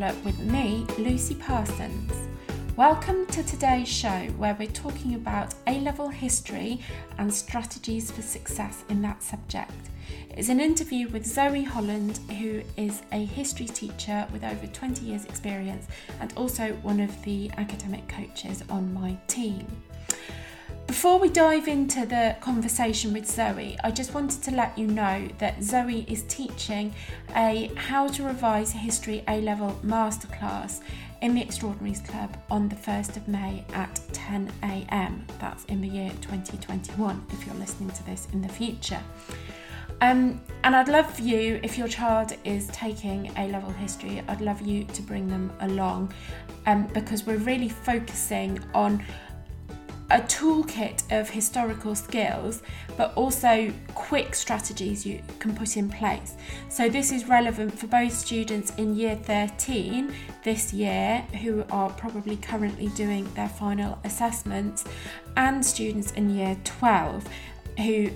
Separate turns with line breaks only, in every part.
Formula with me, Lucy Parsons. Welcome to today's show where we're talking about A level history and strategies for success in that subject. It's an interview with Zoe Holland, who is a history teacher with over 20 years' experience and also one of the academic coaches on my team. Before we dive into the conversation with Zoe, I just wanted to let you know that Zoe is teaching a How to Revise History A Level Masterclass in the Extraordinaries Club on the 1st of May at 10 am. That's in the year 2021 if you're listening to this in the future. Um, and I'd love for you, if your child is taking A level history, I'd love you to bring them along um, because we're really focusing on a toolkit of historical skills, but also quick strategies you can put in place. So, this is relevant for both students in year 13 this year, who are probably currently doing their final assessments, and students in year 12 who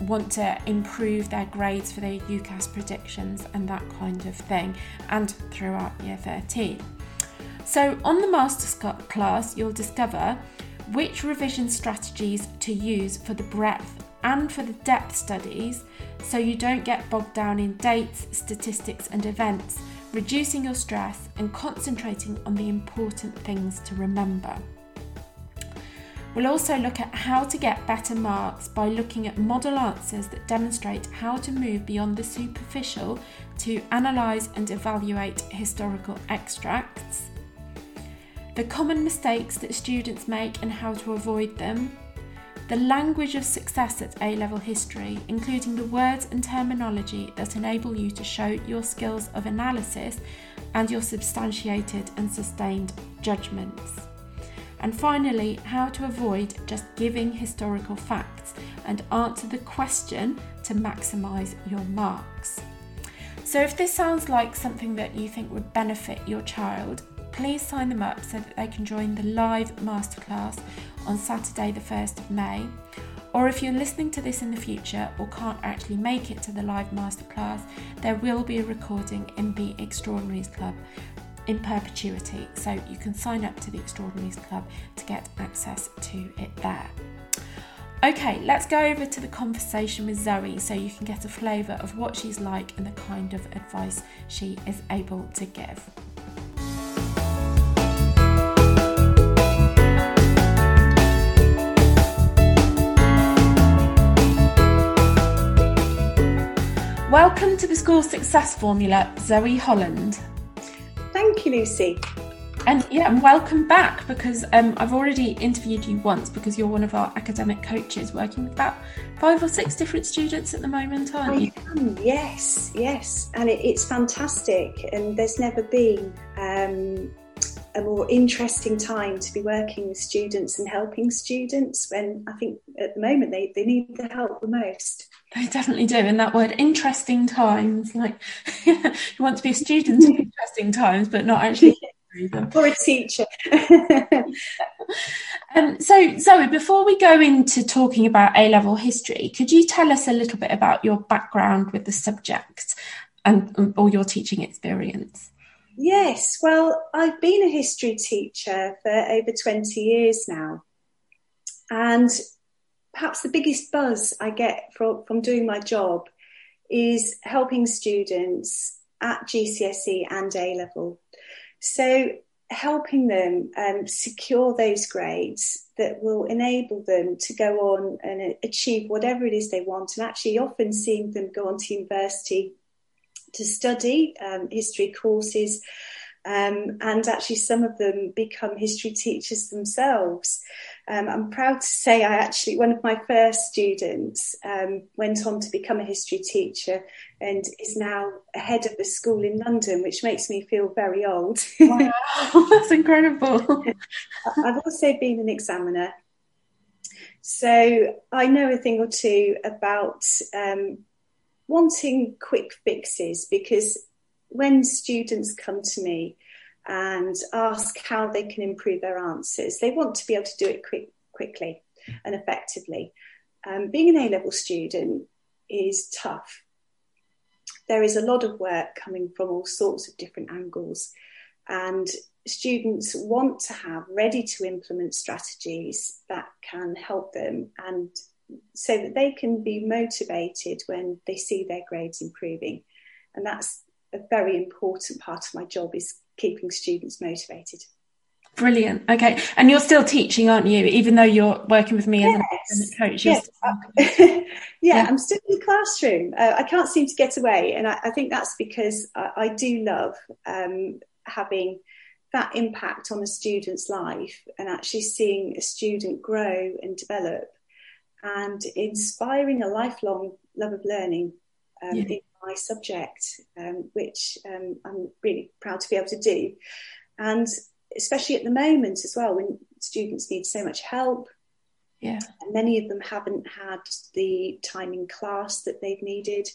want to improve their grades for their UCAS predictions and that kind of thing, and throughout year 13. So, on the Masters class, you'll discover which revision strategies to use for the breadth and for the depth studies so you don't get bogged down in dates, statistics, and events, reducing your stress and concentrating on the important things to remember. We'll also look at how to get better marks by looking at model answers that demonstrate how to move beyond the superficial to analyse and evaluate historical extracts the common mistakes that students make and how to avoid them, the language of success at A level history, including the words and terminology that enable you to show your skills of analysis and your substantiated and sustained judgments. And finally, how to avoid just giving historical facts and answer the question to maximise your marks. So, if this sounds like something that you think would benefit your child, please sign them up so that they can join the live masterclass on Saturday, the 1st of May. Or if you're listening to this in the future or can't actually make it to the live masterclass, there will be a recording in the Extraordinaries Club in perpetuity. So you can sign up to the Extraordinaries Club to get access to it there. Okay, let's go over to the conversation with Zoe so you can get a flavour of what she's like and the kind of advice she is able to give. Welcome to the School Success Formula, Zoe Holland.
Thank you, Lucy.
And yeah, and welcome back because um, I've already interviewed you once because you're one of our academic coaches working with about five or six different students at the moment, aren't you?
Am, yes, yes. And it, it's fantastic. And there's never been um, a more interesting time to be working with students and helping students when I think at the moment they, they need the help the most.
They definitely do. And that word interesting times, like you want to be a student in interesting times, but not actually
or a teacher.
um, so, Zoe, before we go into talking about A level history, could you tell us a little bit about your background with the subject and or your teaching experience?
Yes, well, I've been a history teacher for over 20 years now. And perhaps the biggest buzz I get from, from doing my job is helping students at GCSE and A level. So, helping them um, secure those grades that will enable them to go on and achieve whatever it is they want, and actually often seeing them go on to university to study um, history courses. Um, and actually, some of them become history teachers themselves. Um, I'm proud to say I actually, one of my first students um, went on to become a history teacher and is now a head of a school in London, which makes me feel very old.
wow, that's incredible.
I've also been an examiner. So I know a thing or two about um, wanting quick fixes because when students come to me, and ask how they can improve their answers. They want to be able to do it quick, quickly and effectively. Um, being an A level student is tough. There is a lot of work coming from all sorts of different angles. And students want to have ready to implement strategies that can help them and so that they can be motivated when they see their grades improving. And that's a very important part of my job is keeping students motivated.
Brilliant. Okay. And you're still teaching, aren't you? Even though you're working with me yes. as a coach.
Yes. yeah, yeah, I'm still in the classroom. Uh, I can't seem to get away. And I, I think that's because I, I do love um, having that impact on a student's life and actually seeing a student grow and develop and inspiring a lifelong love of learning um, yeah. in my subject, um, which um, I'm really proud to be able to do. And especially at the moment as well, when students need so much help.
Yeah.
And many of them haven't had the time in class that they've needed.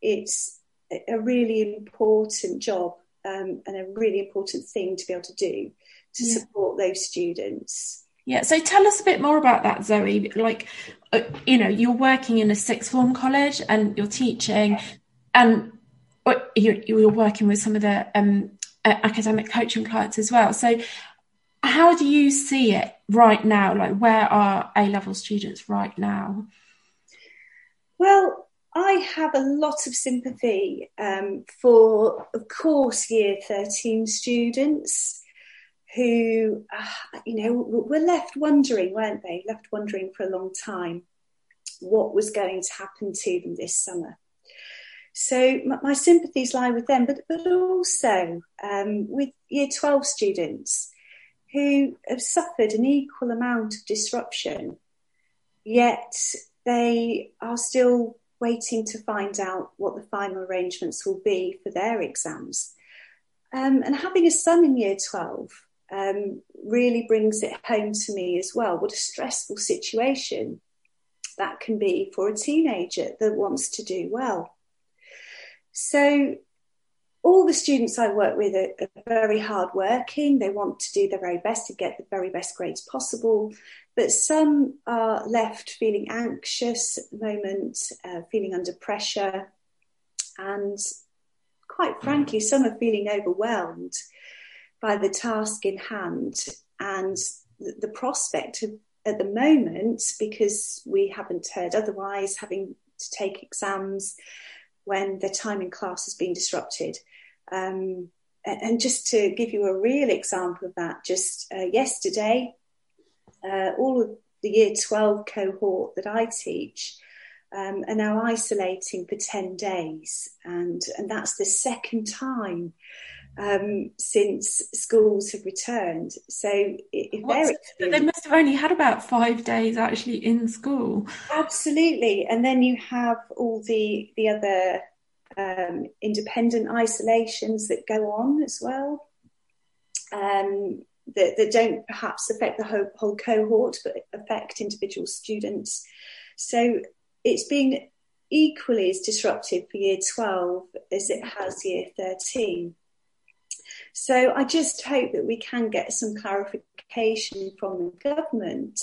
It's a really important job um, and a really important thing to be able to do to yeah. support those students.
Yeah, so tell us a bit more about that, Zoe. Like, uh, you know, you're working in a sixth form college and you're teaching, and uh, you're, working with some of the um, academic coaching clients as well. So, how do you see it right now? Like, where are A level students right now?
Well, I have a lot of sympathy um, for, of course, year 13 students who, uh, you know, were left wondering, weren't they? Left wondering for a long time what was going to happen to them this summer. So my, my sympathies lie with them, but, but also um, with year 12 students who have suffered an equal amount of disruption, yet they are still waiting to find out what the final arrangements will be for their exams. Um, and having a son in year 12 um, really brings it home to me as well. What a stressful situation that can be for a teenager that wants to do well. So all the students I work with are, are, very hardworking. They want to do their very best to get the very best grades possible. But some are left feeling anxious at the moment, uh, feeling under pressure. And quite frankly, some are feeling overwhelmed by the task in hand and the, prospect of, at the moment, because we haven't heard otherwise, having to take exams when their time in class has been disrupted. Um, and just to give you a real example of that, just uh, yesterday, uh, all of the year 12 cohort that I teach um, are now isolating for 10 days. And, and that's the second time um, since schools have returned. So if
they're they must have only had about five days actually in school.
Absolutely, and then you have all the the other um, independent isolations that go on as well. Um, that, that, don't perhaps affect the whole, whole cohort but affect individual students. So it's been equally as disruptive for year 12 as it has year 13. So I just hope that we can get some clarification from the government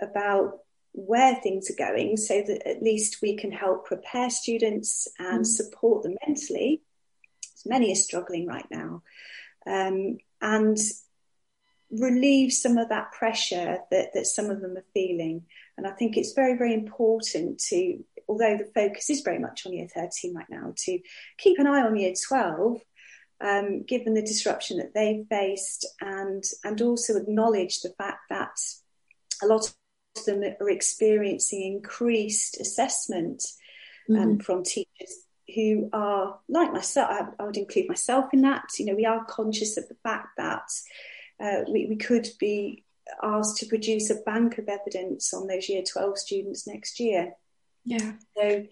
about where things are going so that at least we can help prepare students and mm. support them mentally. Many are struggling right now. Um, and relieve some of that pressure that, that some of them are feeling. And I think it's very, very important to, although the focus is very much on year 13 right now, to keep an eye on year 12 um, given the disruption that they've faced, and and also acknowledge the fact that a lot of them are experiencing increased assessment um, mm-hmm. from teachers who are like myself. I, I, would include myself in that. You know, we are conscious of the fact that uh, we, we could be asked to produce a bank of evidence on those year 12 students next year.
Yeah.
So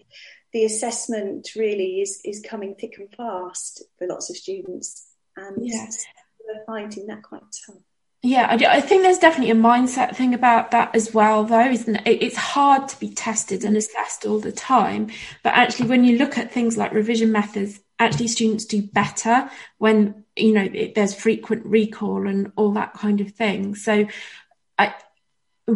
the assessment really is is coming thick and fast for lots of students, and yes. we're finding that quite tough.
Yeah, I, I, think there's definitely a mindset thing about that as well, though, isn't it? It's hard to be tested and assessed all the time, but actually, when you look at things like revision methods, actually students do better when you know it, there's frequent recall and all that kind of thing. So, I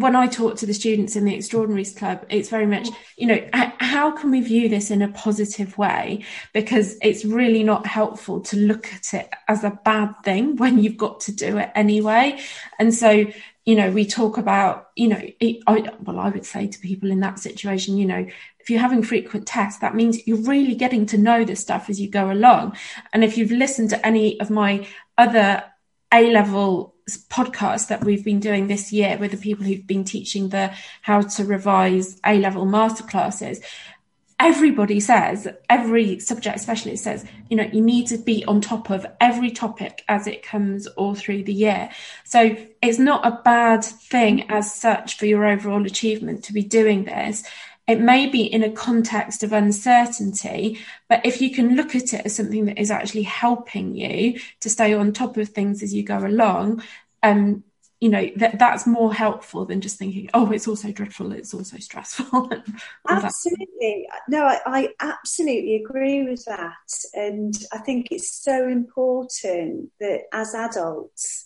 when I talk to the students in the Extraordinaries Club, it's very much, you know, how can we view this in a positive way? Because it's really not helpful to look at it as a bad thing when you've got to do it anyway. And so, you know, we talk about, you know, I, well, I would say to people in that situation, you know, if you're having frequent tests, that means you're really getting to know the stuff as you go along. And if you've listened to any of my other A level podcasts that we've been doing this year with the people who've been teaching the how to revise A level masterclasses, everybody says, every subject specialist says, you know, you need to be on top of every topic as it comes all through the year. So it's not a bad thing as such for your overall achievement to be doing this. It may be in a context of uncertainty, but if you can look at it as something that is actually helping you to stay on top of things as you go along, um, you know that that's more helpful than just thinking oh it's also dreadful it's also stressful
absolutely. No I, I, absolutely agree with that and i think it's so important that as adults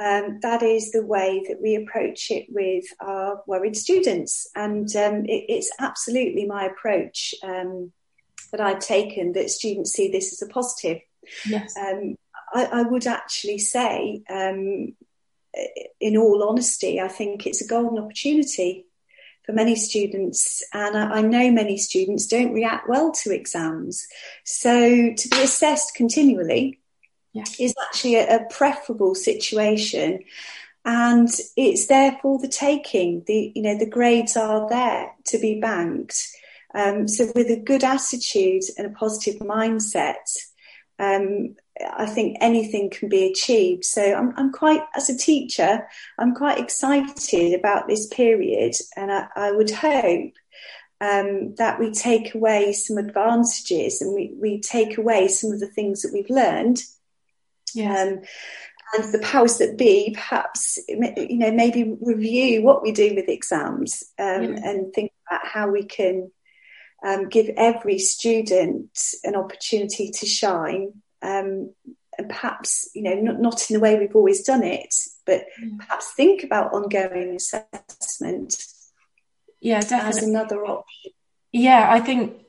um, that is the way that we approach it with our worried students. And um, it, it's absolutely my approach um, that I've taken that students see this as a positive.
Yes.
Um, I, I, would actually say, um, in all honesty, I think it's a golden opportunity for many students, and I, I, know many students don't react well to exams. So to be assessed continually
yeah.
is actually a, a preferable situation and it's there for the taking the you know the grades are there to be banked um, so with a good attitude and a positive mindset um, I think anything can be achieved. So I'm, I'm, quite, as a teacher, I'm quite excited about this period, and I, I would hope um, that we take away some advantages and we, we take away some of the things that we've learned
um,
and the powers that be perhaps you know maybe review what we do with exams um, yeah. and think about how we can um, give every student an opportunity to shine um, and perhaps you know not, not in the way we've always done it but mm. perhaps think about ongoing assessment
yeah definitely.
as another option
yeah i think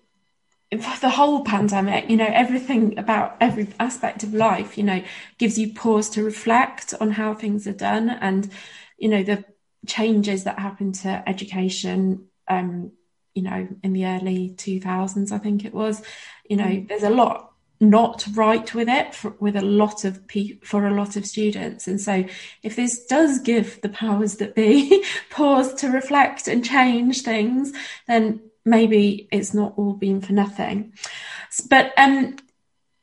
the whole pandemic, you know, everything about every aspect of life, you know, gives you pause to reflect on how things are done and, you know, the changes that happened to education, um, you know, in the early 2000s, I think it was, you know, mm. there's a lot not right with it for, with a lot of pe- for a lot of students and so if this does give the powers that be pause to reflect and change things then maybe it's not all been for nothing. But um,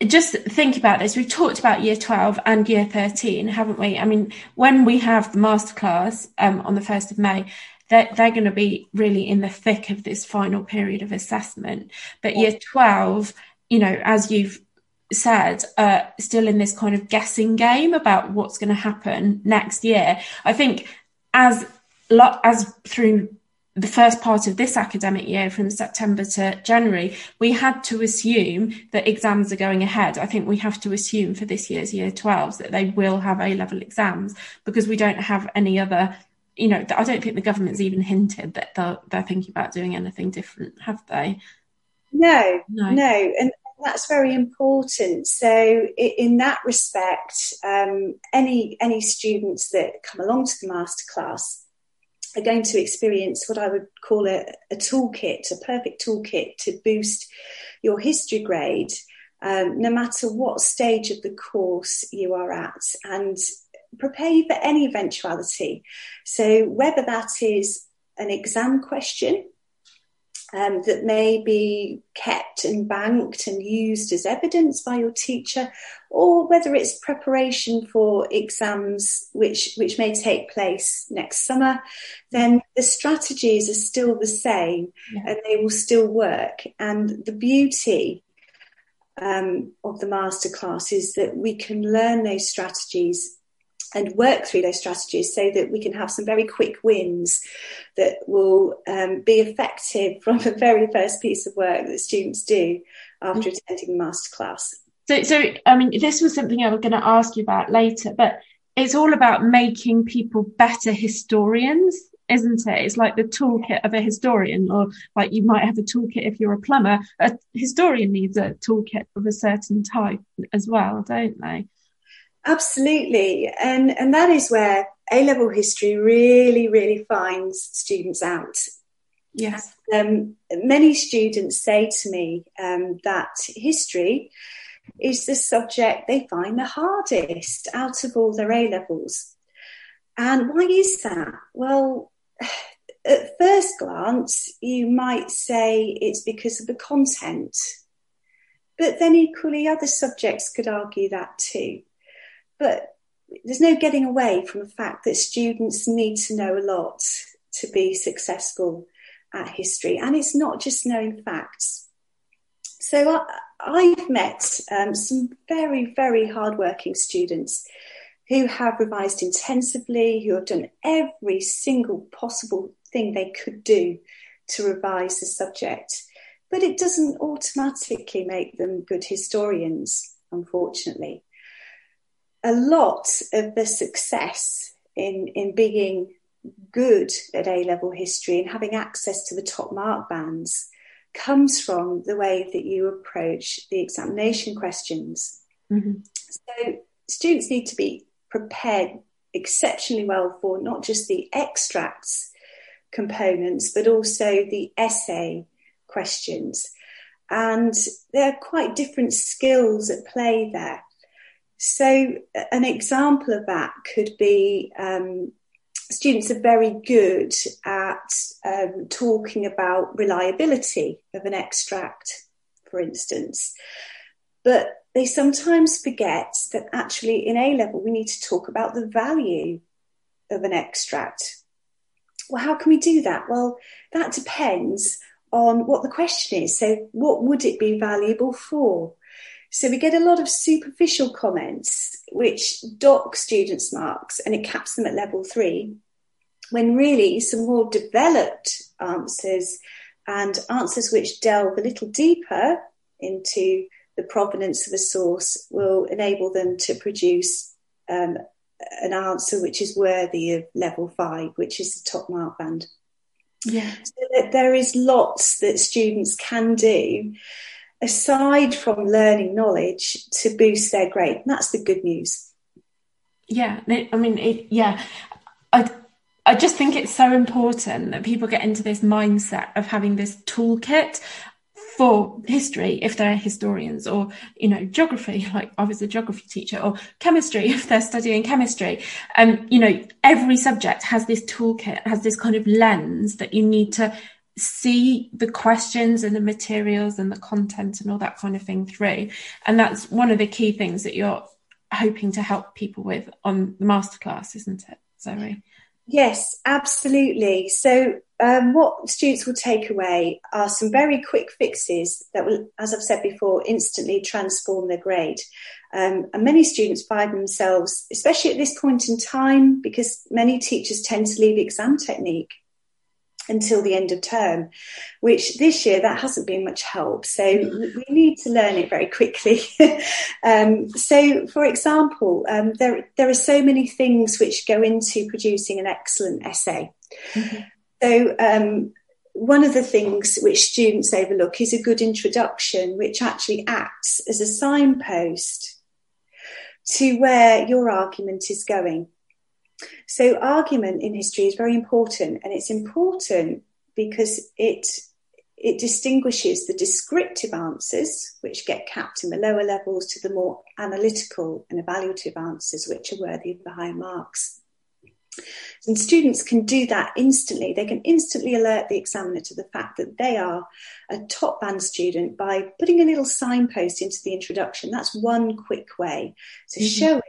just think about this. We've talked about year 12 and year 13, haven't we? I mean, when we have the masterclass um, on the 1st of May, they're, they're going to be really in the thick of this final period of assessment. But year 12, you know, as you've said, uh, still in this kind of guessing game about what's going to happen next year. I think as as through the first part of this academic year from September to January, we had to assume that exams are going ahead. I think we have to assume for this year's year 12s that they will have A level exams because we don't have any other, you know, I don't think the government's even hinted that they're, they're thinking about doing anything different, have they?
No, no, no. And that's very important. So, in that respect, um, any any students that come along to the masterclass are going to experience what I would call a, a toolkit, a perfect toolkit to boost your history grade, um, no matter what stage of the course you are at, and prepare you for any eventuality. So, whether that is an exam question um, that may be kept and banked and used as evidence by your teacher, or whether it's preparation for exams which, which may take place next summer, then the strategies are still the same yeah. and they will still work. And the beauty um, of the masterclass is that we can learn those strategies and work through those strategies so that we can have some very quick wins that will um, be effective from the very first piece of work that students do after mm. attending the masterclass.
So, so I mean, this was something I was going to ask you about later, but it's all about making people better historians. isn't it? It's like the toolkit of a historian, or like you might have a toolkit if you're a plumber. A historian needs a toolkit of a certain type as well, don't they?
Absolutely. And, and that is where A level history really, really finds students out.
Yes.
Um, many students say to me um, that history is the subject they find the hardest out of all their A levels. And why is that? Well, at first glance, you might say it's because of the content. But then equally, other subjects could argue that too. But there's no getting away from the fact that students need to know a lot to be successful at history. And it's not just knowing facts. So I, have met um, some very, very hardworking students who have revised intensively, who have done every single possible thing they could do to revise the subject. But it doesn't automatically make them good historians, unfortunately a lot of the success in, in being good at A level history and having access to the top mark bands comes from the way that you approach the examination questions. Mm-hmm. So, students need to be prepared exceptionally well for not just the extracts components, but also the essay questions. And there are quite different skills at play there. So, an example of that could be um, students are very good at um, talking about reliability of an extract, for instance, but they sometimes forget that actually in A level we need to talk about the value of an extract. Well, how can we do that? Well, that depends on what the question is. So, what would it be valuable for? So we get a lot of superficial comments which dock students' marks and it caps them at level three, when really some more developed answers and answers which delve a little deeper into the provenance of a source will enable them to produce um, an answer which is worthy of level five, which is the top mark band.
Yeah.
So there is lots that students can do aside from learning knowledge to boost their grade. And that's the good news.
Yeah, I mean, it, yeah, I, I just think it's so important that people get into this mindset of having this toolkit for history if they're historians or you know geography like i was a geography teacher or chemistry if they're studying chemistry and um, you know every subject has this toolkit has this kind of lens that you need to see the questions and the materials and the content and all that kind of thing through. And that's one of the key things that you're hoping to help people with on the masterclass, isn't it, Zoe?
Yes, absolutely. So, um, what students will take away are some very quick fixes that will, as I've said before, instantly transform their grade. Um, and many students find themselves, especially at this point in time, because many teachers tend to leave exam technique until the end of term, which this year that hasn't been much help. So we need to learn it very quickly. um, so, for example, um, there there are so many things which go into producing an excellent essay. Mm-hmm. So. Um, one of the things which students overlook is a good introduction, which actually acts as a signpost to where your argument is going. So, argument in history is very important, and it's important because it it distinguishes the descriptive answers, which get capped in the lower levels, to the more analytical and evaluative answers, which are worthy of the higher marks. And students can do that instantly. They can instantly alert the examiner to the fact that they are a top band student by putting a little signpost into the introduction. That's one quick way. So, mm-hmm. showing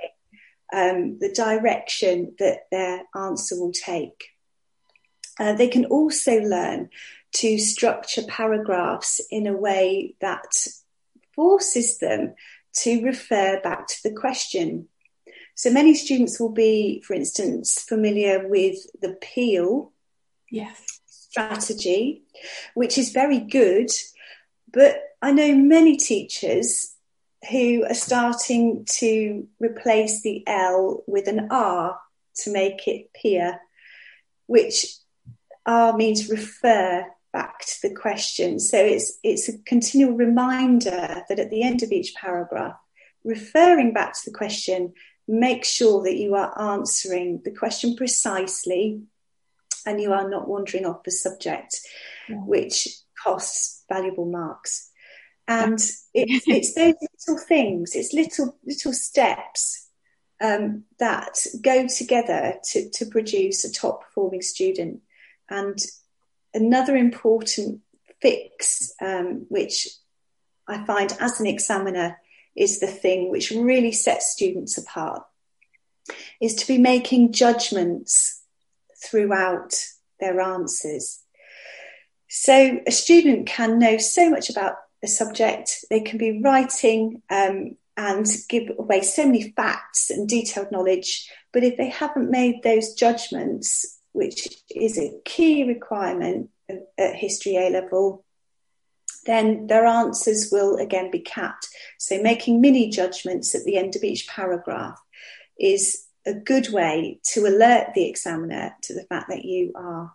um, the direction that their answer will take. Uh, they can also learn to structure paragraphs in a way that forces them to refer back to the question. So many students will be, for instance, familiar with the Peel
yes.
strategy, which is very good. But I know many teachers who are starting to replace the L with an R to make it peer, which R means refer back to the question. So it's it's a continual reminder that at the end of each paragraph, referring back to the question, make sure that you are answering the question precisely and you are not wandering off the subject, yeah. which costs valuable marks. And it's, it's those little things, it's little little steps um, that go together to, to produce a top performing student. And another important fix, um, which I find as an examiner is the thing which really sets students apart, is to be making judgments throughout their answers. So a student can know so much about a subject, they can be writing um, and give away so many facts and detailed knowledge, but if they haven't made those judgments, which is a key requirement at history A level, then their answers will again be capped. So making mini judgments at the end of each paragraph is a good way to alert the examiner to the fact that you are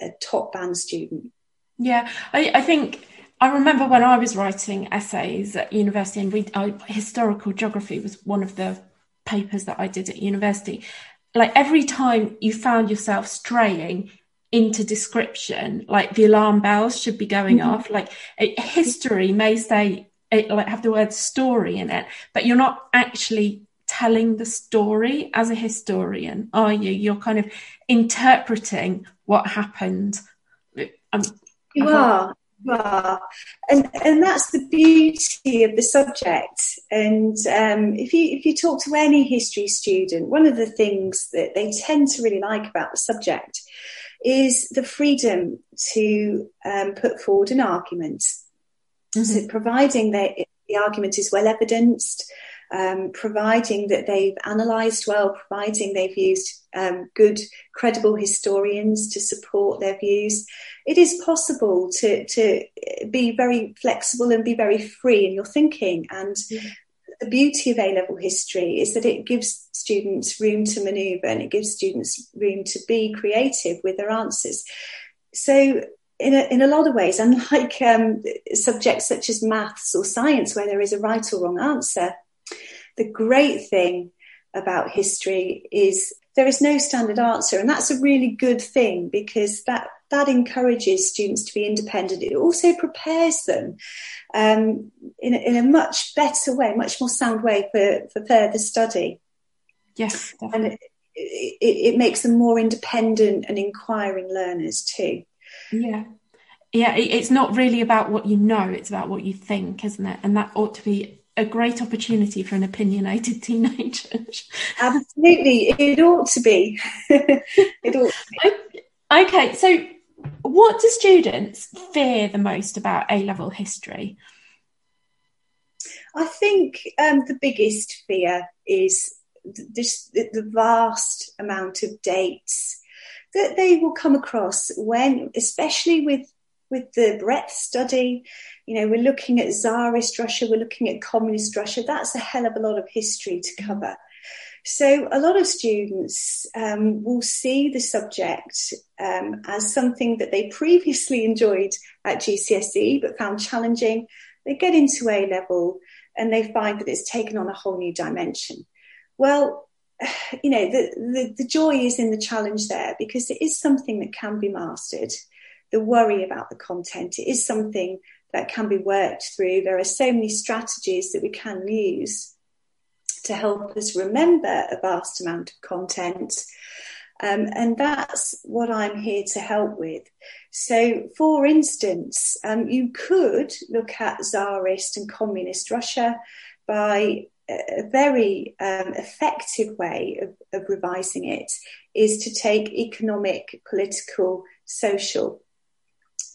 a top band student.
Yeah, I, I think I remember when I was writing essays at university, and we, I, historical geography was one of the papers that I did at university. Like every time you found yourself straying into description, like the alarm bells should be going mm-hmm. off. Like it, history may say it, like have the word story in it, but you're not actually telling the story as a historian, are you? You're kind of interpreting what happened.
Um, you are, are, and and that's the beauty of the subject. And um, if you if you talk to any history student, one of the things that they tend to really like about the subject is the freedom to um, put forward an argument. Mm-hmm. So, providing that the argument is well evidenced, um, providing that they've analysed well, providing they've used um, good, credible historians to support their views, it is possible to, to be very flexible and be very free in your thinking. And mm-hmm. the beauty of A level history is that it gives students room to manoeuvre and it gives students room to be creative with their answers. So, in a, in a lot of ways, unlike um, subjects such as maths or science, where there is a right or wrong answer, the great thing about history is there is no standard answer, and that's a really good thing because that that encourages students to be independent. It also prepares them um, in, a, in a much better way, much more sound way for, for further study.
Yes,
definitely. and it, it, it makes them more independent and inquiring learners too.
Yeah, yeah. It's not really about what you know; it's about what you think, isn't it? And that ought to be a great opportunity for an opinionated teenager.
Absolutely, it ought to be. it ought to
be. Okay, so what do students fear the most about A level history?
I think um, the biggest fear is this, the vast amount of dates that they will come across when, especially with with the breadth study, you know, we're looking at Tsarist Russia, we're looking at communist Russia. That's a hell of a lot of history to cover. So, a lot of students um, will see the subject um, as something that they previously enjoyed at GCSE but found challenging. They get into A level and they find that it's taken on a whole new dimension. Well, you know, the, the, the joy is in the challenge there because it is something that can be mastered. The worry about the content, it is something that can be worked through. There are so many strategies that we can use to help us remember a vast amount of content. Um, and that's what I'm here to help with. So, for instance, um, you could look at Tsarist and Communist Russia by a very um, effective way of, of revising it is to take economic, political, social.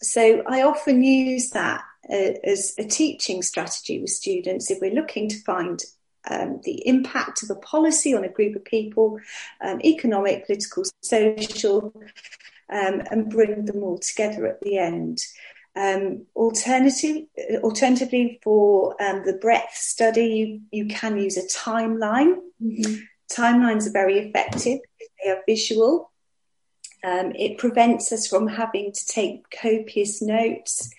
So, I often use that uh, as a teaching strategy with students if we're looking to find um, the impact of a policy on a group of people, um, economic, political, social, um, and bring them all together at the end. Um, alternative, alternatively, for um, the breadth study, you, you can use a timeline. Mm-hmm. Timelines are very effective. If they are visual. Um, it prevents us from having to take copious notes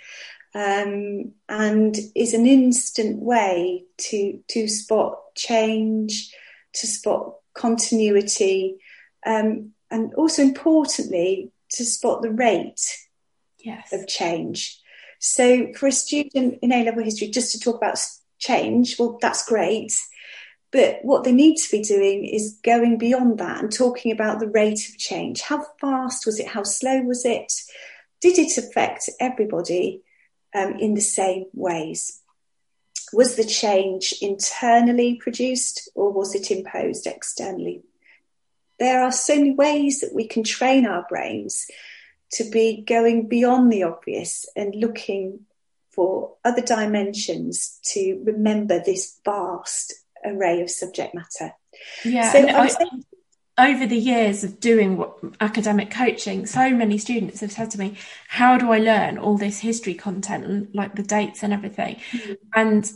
um, and is an instant way to, to spot change, to spot continuity, um, and also importantly, to spot the rate
yes.
of change. So, for a student in A level history, just to talk about change, well, that's great. But what they need to be doing is going beyond that and talking about the rate of change. How fast was it? How slow was it? Did it affect everybody um, in the same ways? Was the change internally produced or was it imposed externally? There are so many ways that we can train our brains to be going beyond the obvious and looking for other dimensions to remember this vast array of subject matter.
Yeah, so I, saying, over the years of doing what, academic coaching, so many students have said to me, "How do I learn all this history content, like the dates and everything?" Mm-hmm. And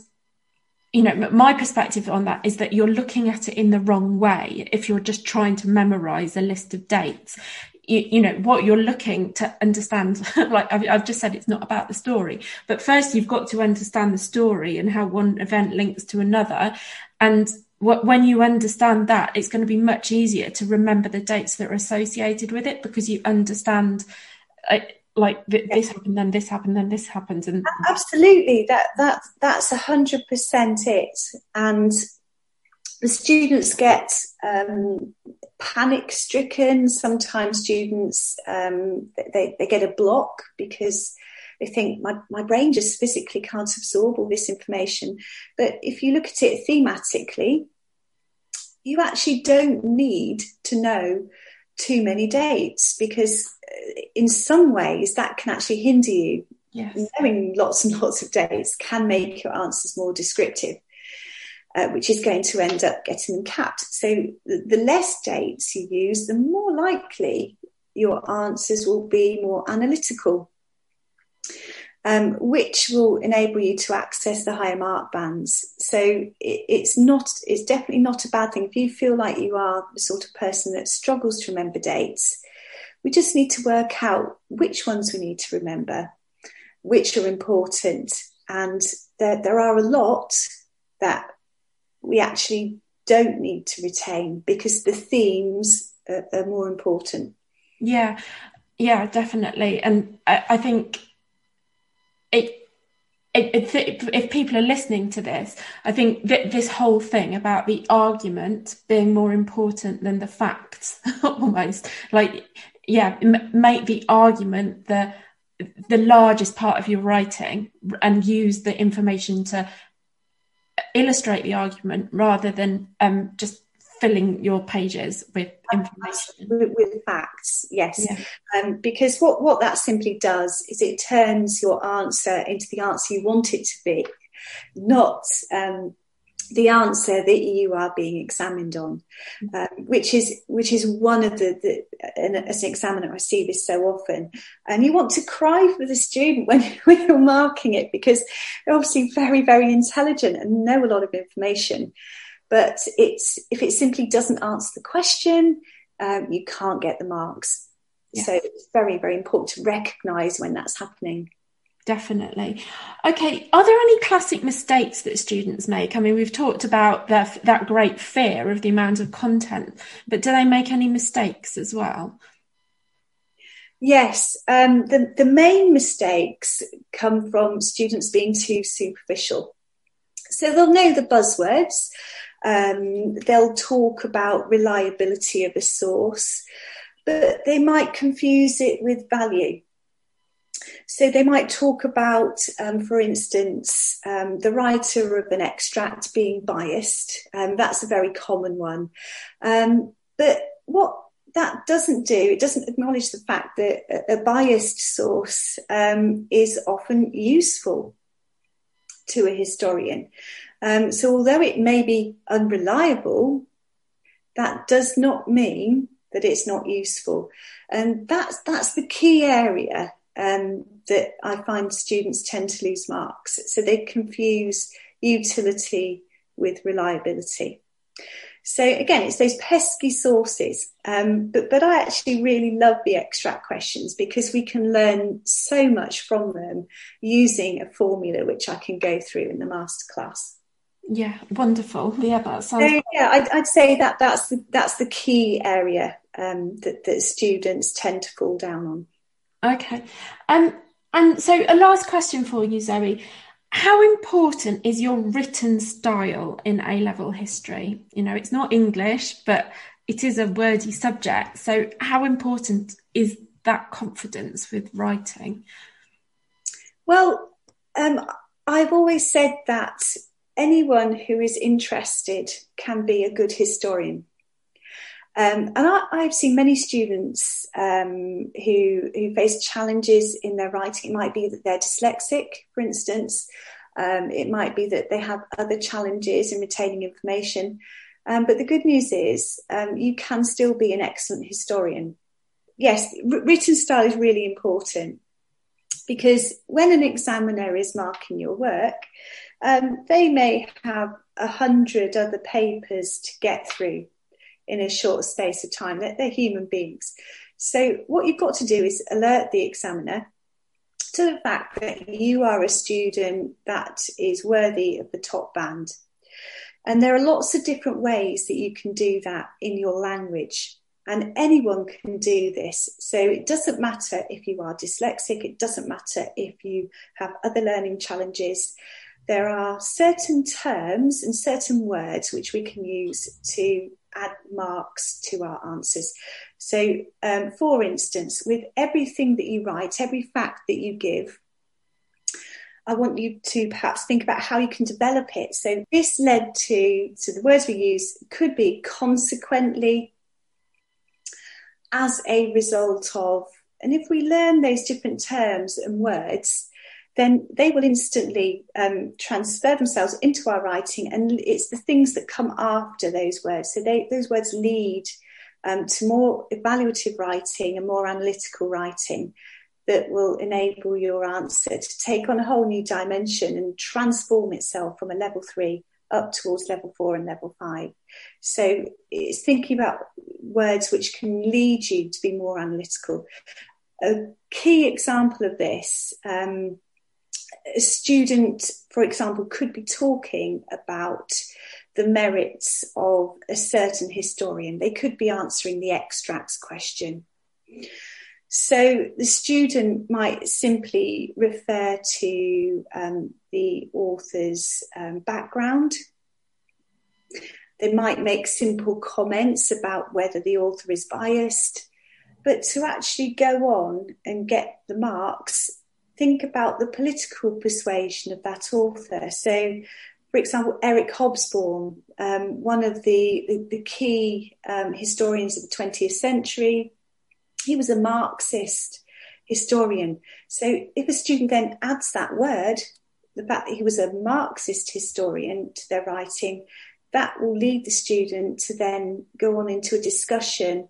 you know, my perspective on that is that you're looking at it in the wrong way if you're just trying to memorize a list of dates you, you, know what you're looking to understand like I've, I've, just said it's not about the story. But first you've got to understand the story and how one event links to another. And what, when you understand that it's going to be much easier to remember the dates that are associated with it because you understand uh, like th- this happened then this happened then this happened and
absolutely. That that that's a hundred percent it. And the students get um, panic stricken. Sometimes students um, they, they get a block because they think my, my brain just physically can't absorb all this information. But if you look at it thematically, you actually don't need to know too many dates because uh, in some ways that can actually hinder you.
Yes.
Knowing lots and lots of dates can make your answers more descriptive uh, which is going to end up getting them capped. So the, the less dates you use, the more likely your answers will be more analytical. Um, which will enable you to access the higher mark bands. So it, it's not, it's definitely not a bad thing. If you feel like you are the sort of person that struggles to remember dates, we just need to work out which ones we need to remember, which are important. And there, there are a lot that we actually don't need to retain because the themes are, are more important.
Yeah, yeah, definitely. And I, I think it, it, it, if people are listening to this, I think that this whole thing about the argument being more important than the facts, almost like, yeah, make the argument the the largest part of your writing and use the information to illustrate the argument rather than um, just filling your pages with information
with, with facts yes yeah. um, because what what that simply does is it turns your answer into the answer you want it to be not um, the answer that you are being examined on, um, which is which is one of the, the as an examiner I see this so often, and you want to cry for the student when, when you're marking it because they're obviously very very intelligent and know a lot of information, but it's if it simply doesn't answer the question, um, you can't get the marks. So it's very very important to recognise when that's happening.
Definitely. Okay. Are there any classic mistakes that students make? I mean, we've talked about that, that great fear of the amount of content, but do they make any mistakes as well?
Yes. Um, the, the main mistakes come from students being too superficial. So they'll know the buzzwords, um, they'll talk about reliability of a source, but they might confuse it with value. So they might talk about, um, for instance, um, the writer of an extract being biased. Um, that's a very common one. Um, but what that doesn't do, it doesn't acknowledge the fact that a, a biased source um, is often useful to a historian. Um, so although it may be unreliable, that does not mean that it's not useful. And that's that's the key area um, that I find students tend to lose marks. So they confuse utility with reliability. So again, it's those pesky sources. Um, but, but I actually really love the extract questions because we can learn so much from them using a formula which I can go through in the masterclass.
Yeah, wonderful. Yeah, that sounds. So,
yeah, I'd, I'd, say that that's the, that's the key area um, that, that students tend to fall down
on. Okay, um, and so a last question for you, Zoe. How important is your written style in A level history? You know, it's not English, but it is a wordy subject. So, how important is that confidence with writing?
Well, um, I've always said that anyone who is interested can be a good historian. Um, and I, have seen many students um, who, who face challenges in their writing. It might be that they're dyslexic, for instance. Um, it might be that they have other challenges in retaining information. Um, but the good news is um, you can still be an excellent historian. Yes, written style is really important because when an examiner is marking your work, um, they may have a hundred other papers to get through in a short space of time. They're, they're human beings. So, what you've got to do is alert the examiner to the fact that you are a student that is worthy of the top band. And there are lots of different ways that you can do that in your language. And anyone can do this. So it doesn't matter if you are dyslexic, it doesn't matter if you have other learning challenges there are certain terms and certain words which we can use to add marks to our answers. So, um, for instance, with everything that you write, every fact that you give, I want you to perhaps think about how you can develop it. So, this led to, so the words we use could be consequently, as a result of, and if we learn those different terms and words, then they will instantly um, transfer themselves into our writing, and it's the things that come after those words. So they, those words lead um, to more evaluative writing and more analytical writing that will enable your answer to take on a whole new dimension and transform itself from a level three up towards level four and level five. So it's thinking about words which can lead you to be more analytical. A key example of this um, a student, for example, could be talking about the merits of a certain historian. They could be answering the extracts question. So the student might simply refer to um, the author's um, background. They might make simple comments about whether the author is biased, but to actually go on and get the marks, think about the political persuasion of that author. So, for example, Eric Hobsbawm, um, one of the, the, the key um, historians of the 20th century, he was a Marxist historian. So, if a student then adds that word, the fact that he was a Marxist historian to their writing, that will lead the student to then go on into a discussion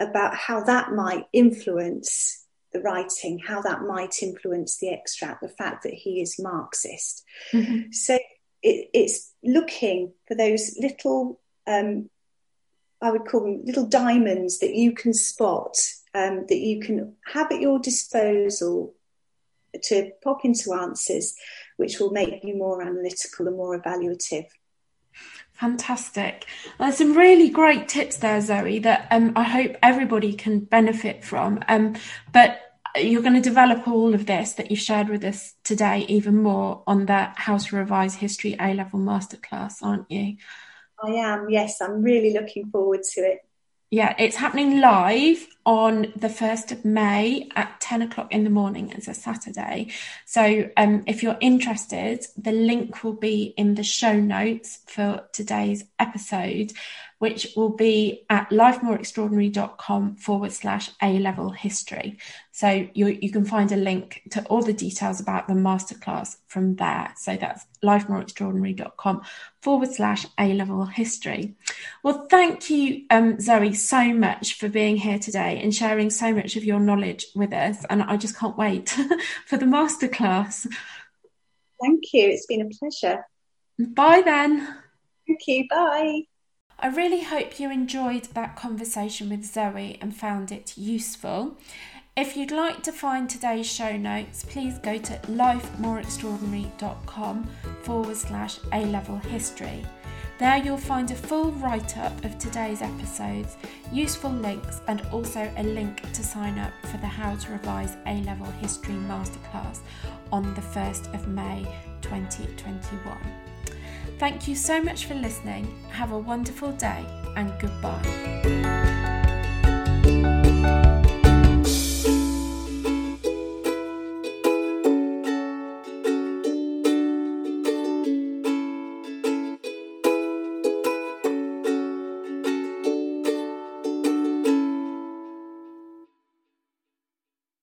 about how that might influence the writing, how that might influence the extract, the fact that he is Marxist. Mm-hmm. So it, it's looking for those little, um, I would call them little diamonds that you can spot, um, that you can have at your disposal to pop into answers, which will make you more analytical and more evaluative.
Fantastic. There's some really great tips there, Zoe, that um, I hope everybody can benefit from. Um, but you're going to develop all of this that you've shared with us today even more on the How to Revise History A Level Masterclass, aren't you?
I am, yes. I'm really looking forward to it.
Yeah, it's happening live on the 1st of May at 10 o'clock in the morning. It's a Saturday. So um, if you're interested, the link will be in the show notes for today's episode which will be at lifemoreextraordinary.com forward slash A level history. So you, you can find a link to all the details about the masterclass from there. So that's lifemoreextraordinary.com forward slash A level history. Well, thank you, um, Zoe, so much for being here today and sharing so much of your knowledge with us. And I just can't wait for the masterclass.
Thank you. It's been a pleasure.
Bye then.
Thank you. Bye.
I really hope you enjoyed that conversation with Zoe and found it useful. If you'd like to find today's show notes, please go to lifemoreextraordinary.com forward slash A level history. There you'll find a full write up of today's episodes, useful links, and also a link to sign up for the How to Revise A Level History Masterclass on the 1st of May 2021. Thank you so much for listening. Have a wonderful day and goodbye.